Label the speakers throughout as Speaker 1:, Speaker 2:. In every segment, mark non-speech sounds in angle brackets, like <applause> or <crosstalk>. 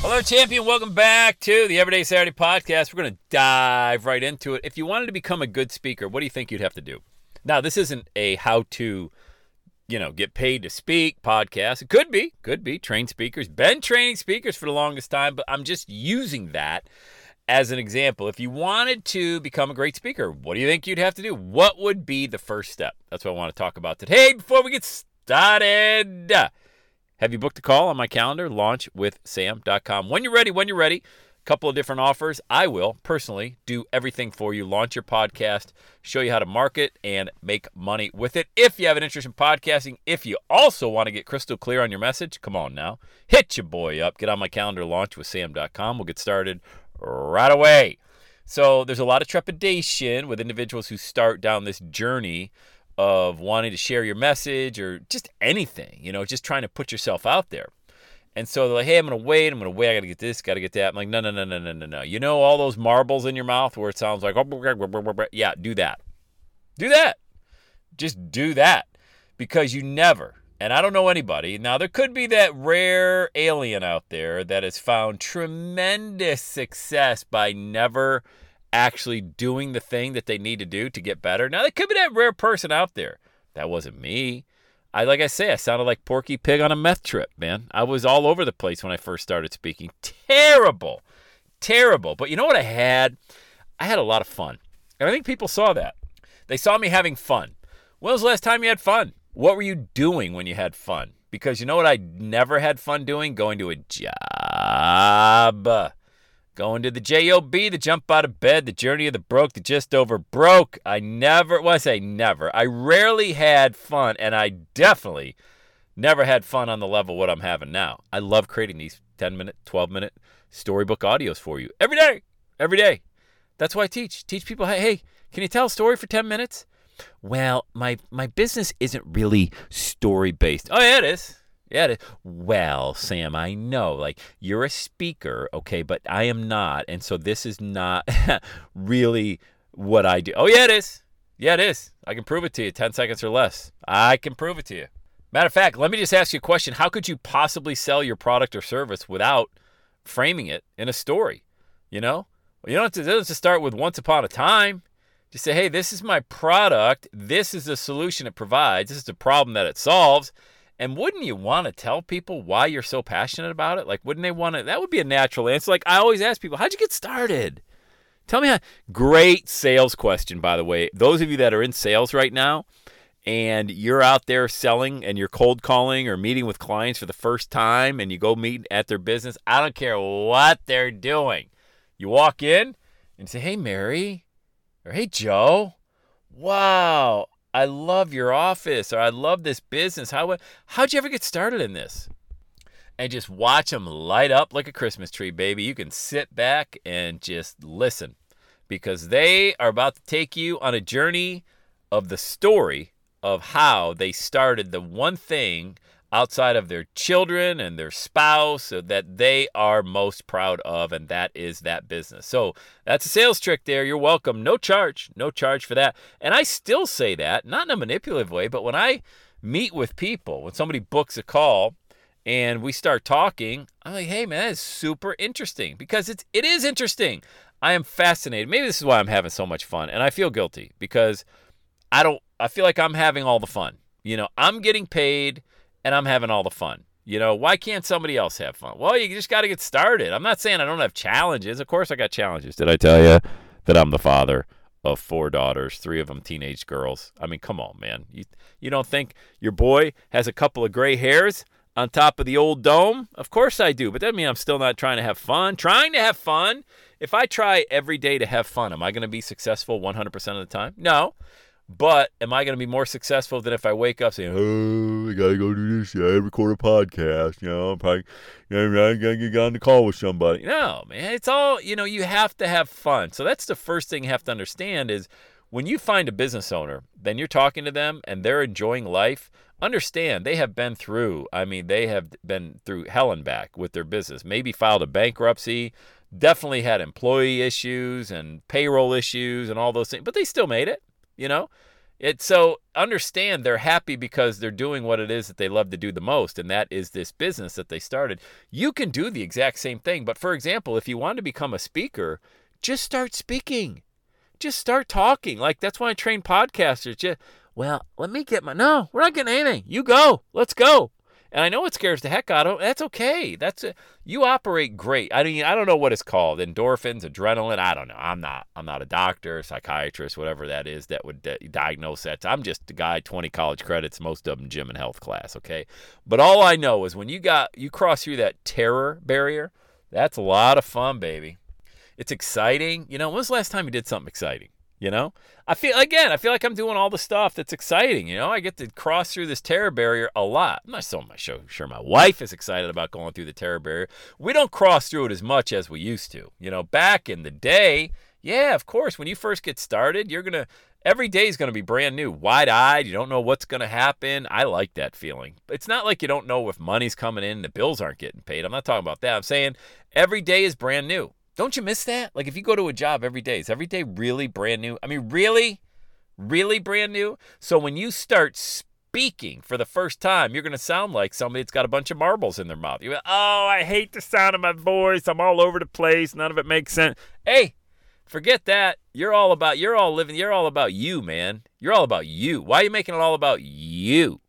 Speaker 1: Hello, champion. Welcome back to the Everyday Saturday podcast. We're going to dive right into it. If you wanted to become a good speaker, what do you think you'd have to do? Now, this isn't a how to, you know, get paid to speak podcast. It could be, could be trained speakers, been training speakers for the longest time, but I'm just using that as an example. If you wanted to become a great speaker, what do you think you'd have to do? What would be the first step? That's what I want to talk about today before we get started. Have you booked a call on my calendar? Launchwithsam.com. When you're ready, when you're ready, a couple of different offers. I will personally do everything for you. Launch your podcast, show you how to market and make money with it. If you have an interest in podcasting, if you also want to get crystal clear on your message, come on now. Hit your boy up. Get on my calendar, launchwithsam.com. We'll get started right away. So there's a lot of trepidation with individuals who start down this journey of wanting to share your message or just anything, you know, just trying to put yourself out there. And so they're like, hey, I'm going to wait. I'm going to wait. I got to get this, got to get that. I'm like, no, no, no, no, no, no, no. You know, all those marbles in your mouth where it sounds like, oh, yeah, do that. Do that. Just do that because you never, and I don't know anybody. Now, there could be that rare alien out there that has found tremendous success by never actually doing the thing that they need to do to get better. Now, there could be that rare person out there. That wasn't me. I like I say, I sounded like Porky Pig on a meth trip, man. I was all over the place when I first started speaking. Terrible. Terrible. But you know what I had? I had a lot of fun. And I think people saw that. They saw me having fun. When was the last time you had fun? What were you doing when you had fun? Because you know what I never had fun doing? Going to a job. Going to the JOB, the jump out of bed, the journey of the broke, the just over broke. I never, well, I say never. I rarely had fun, and I definitely never had fun on the level what I'm having now. I love creating these 10 minute, 12 minute storybook audios for you every day, every day. That's why I teach. Teach people, hey, hey, can you tell a story for 10 minutes? Well, my my business isn't really story based. Oh yeah, it is. Yeah. Well, Sam, I know, like you're a speaker, okay, but I am not, and so this is not <laughs> really what I do. Oh yeah, it is. Yeah, it is. I can prove it to you. Ten seconds or less. I can prove it to you. Matter of fact, let me just ask you a question. How could you possibly sell your product or service without framing it in a story? You know, you don't have to, don't have to start with once upon a time. Just say, hey, this is my product. This is the solution it provides. This is the problem that it solves. And wouldn't you want to tell people why you're so passionate about it? Like, wouldn't they want to? That would be a natural answer. Like, I always ask people, how'd you get started? Tell me how. Great sales question, by the way. Those of you that are in sales right now and you're out there selling and you're cold calling or meeting with clients for the first time and you go meet at their business, I don't care what they're doing. You walk in and say, hey, Mary, or hey, Joe, wow, I love your office, or I love this business. How, how'd you ever get started in this? And just watch them light up like a Christmas tree, baby. You can sit back and just listen because they are about to take you on a journey of the story of how they started the one thing outside of their children and their spouse so that they are most proud of, and that is that business. So that's a sales trick there. You're welcome. No charge, no charge for that. And I still say that, not in a manipulative way, but when I meet with people, when somebody books a call and we start talking, I'm like, hey man, that is super interesting because it's it is interesting. I am fascinated. Maybe this is why I'm having so much fun. And I feel guilty because I don't I feel like I'm having all the fun. You know, I'm getting paid and I'm having all the fun. You know, why can't somebody else have fun? Well, you just got to get started. I'm not saying I don't have challenges. Of course, I got challenges. Did I tell you that I'm the father of four daughters, three of them teenage girls. I mean, come on, man. You you don't think your boy has a couple of gray hairs on top of the old dome? Of course I do, but that means I'm still not trying to have fun. Trying to have fun. If I try every day to have fun, am I going to be successful 100% of the time? No. But am I going to be more successful than if I wake up saying, "Oh, I gotta go do this. I record a podcast. You know, I'm probably, you know, I gotta get on the call with somebody." No, man, it's all you know. You have to have fun. So that's the first thing you have to understand is when you find a business owner, then you're talking to them and they're enjoying life. Understand they have been through. I mean, they have been through hell and back with their business. Maybe filed a bankruptcy. Definitely had employee issues and payroll issues and all those things, but they still made it you know? It so understand they're happy because they're doing what it is that they love to do the most, and that is this business that they started. You can do the exact same thing, but for example, if you want to become a speaker, just start speaking. Just start talking. Like that's why I train podcasters. Just well, let me get my no, we're not getting anything. You go. Let's go. And I know it scares the heck out of. That's okay. That's a, you operate great. I mean, I don't know what it's called. Endorphins, adrenaline. I don't know. I'm not. I'm not a doctor, psychiatrist, whatever that is that would di- diagnose that. I'm just a guy, 20 college credits, most of them gym and health class. Okay. But all I know is when you got you cross through that terror barrier, that's a lot of fun, baby. It's exciting. You know, when was the last time you did something exciting? You know, I feel again, I feel like I'm doing all the stuff that's exciting. You know, I get to cross through this terror barrier a lot. I'm not so much sure my wife is excited about going through the terror barrier. We don't cross through it as much as we used to. You know, back in the day, yeah, of course, when you first get started, you're gonna every day is gonna be brand new, wide eyed. You don't know what's gonna happen. I like that feeling. It's not like you don't know if money's coming in, the bills aren't getting paid. I'm not talking about that. I'm saying every day is brand new. Don't you miss that? Like if you go to a job every day, is every day really brand new? I mean, really? Really brand new? So when you start speaking for the first time, you're going to sound like somebody that's got a bunch of marbles in their mouth. You're like, oh, I hate the sound of my voice. I'm all over the place. None of it makes sense. Hey, forget that. You're all about, you're all living, you're all about you, man. You're all about you. Why are you making it all about you?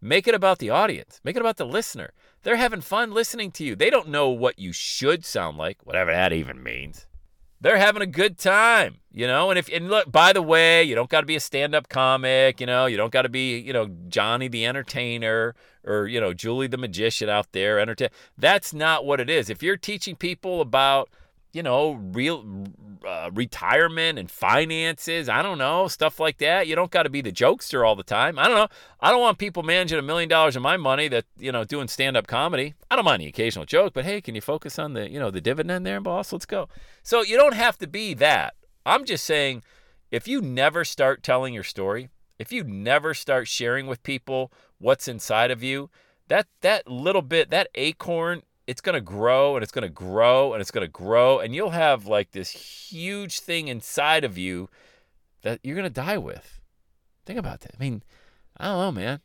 Speaker 1: Make it about the audience. Make it about the listener. They're having fun listening to you. They don't know what you should sound like, whatever that even means. They're having a good time, you know. And if and look, by the way, you don't got to be a stand-up comic, you know. You don't got to be, you know, Johnny the Entertainer or you know Julie the Magician out there. Entertain. That's not what it is. If you're teaching people about you know, real uh, retirement and finances. I don't know, stuff like that. You don't got to be the jokester all the time. I don't know. I don't want people managing a million dollars of my money that, you know, doing stand up comedy. I don't mind the occasional joke, but hey, can you focus on the, you know, the dividend there, boss? Let's go. So you don't have to be that. I'm just saying if you never start telling your story, if you never start sharing with people what's inside of you, that that little bit, that acorn it's going to grow and it's going to grow and it's going to grow and you'll have like this huge thing inside of you that you're going to die with. Think about that. I mean, I don't know, man.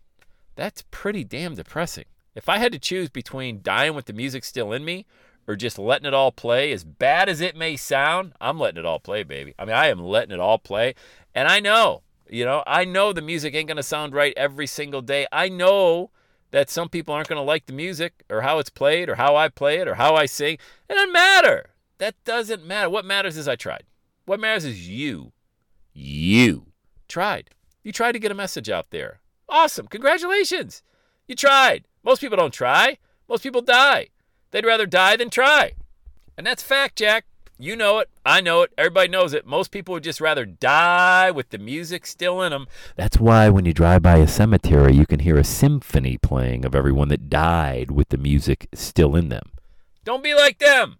Speaker 1: That's pretty damn depressing. If I had to choose between dying with the music still in me or just letting it all play, as bad as it may sound, I'm letting it all play, baby. I mean, I am letting it all play. And I know, you know, I know the music ain't going to sound right every single day. I know that some people aren't going to like the music or how it's played or how I play it or how I sing. It doesn't matter. That doesn't matter. What matters is I tried. What matters is you. You tried. You tried to get a message out there. Awesome. Congratulations. You tried. Most people don't try. Most people die. They'd rather die than try. And that's fact, Jack. You know it. I know it. Everybody knows it. Most people would just rather die with the music still in them. That's why when you drive by a cemetery, you can hear a symphony playing of everyone that died with the music still in them. Don't be like them.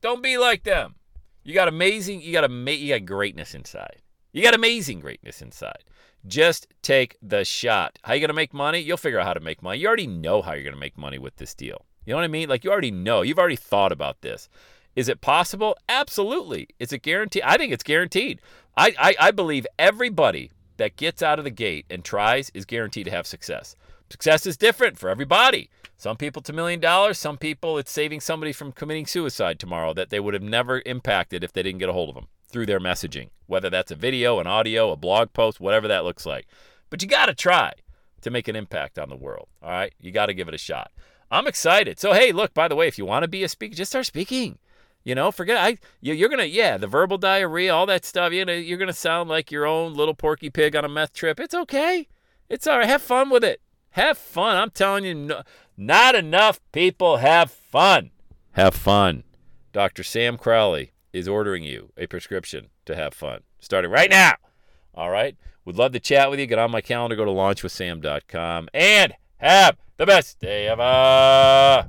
Speaker 1: Don't be like them. You got amazing, you got ama- you got greatness inside. You got amazing greatness inside. Just take the shot. How you going to make money? You'll figure out how to make money. You already know how you're going to make money with this deal. You know what I mean? Like you already know. You've already thought about this. Is it possible? Absolutely. Is it guaranteed? I think it's guaranteed. I, I, I believe everybody that gets out of the gate and tries is guaranteed to have success. Success is different for everybody. Some people it's a million dollars. Some people it's saving somebody from committing suicide tomorrow that they would have never impacted if they didn't get a hold of them through their messaging, whether that's a video, an audio, a blog post, whatever that looks like. But you got to try to make an impact on the world. All right. You got to give it a shot. I'm excited. So, hey, look, by the way, if you want to be a speaker, just start speaking. You know, forget I. You're gonna, yeah, the verbal diarrhea, all that stuff. You know, you're gonna sound like your own little porky pig on a meth trip. It's okay. It's all right. Have fun with it. Have fun. I'm telling you, no, not enough people have fun. Have fun. Dr. Sam Crowley is ordering you a prescription to have fun, starting right now. All right. Would love to chat with you. Get on my calendar. Go to launchwithsam.com and have the best day ever.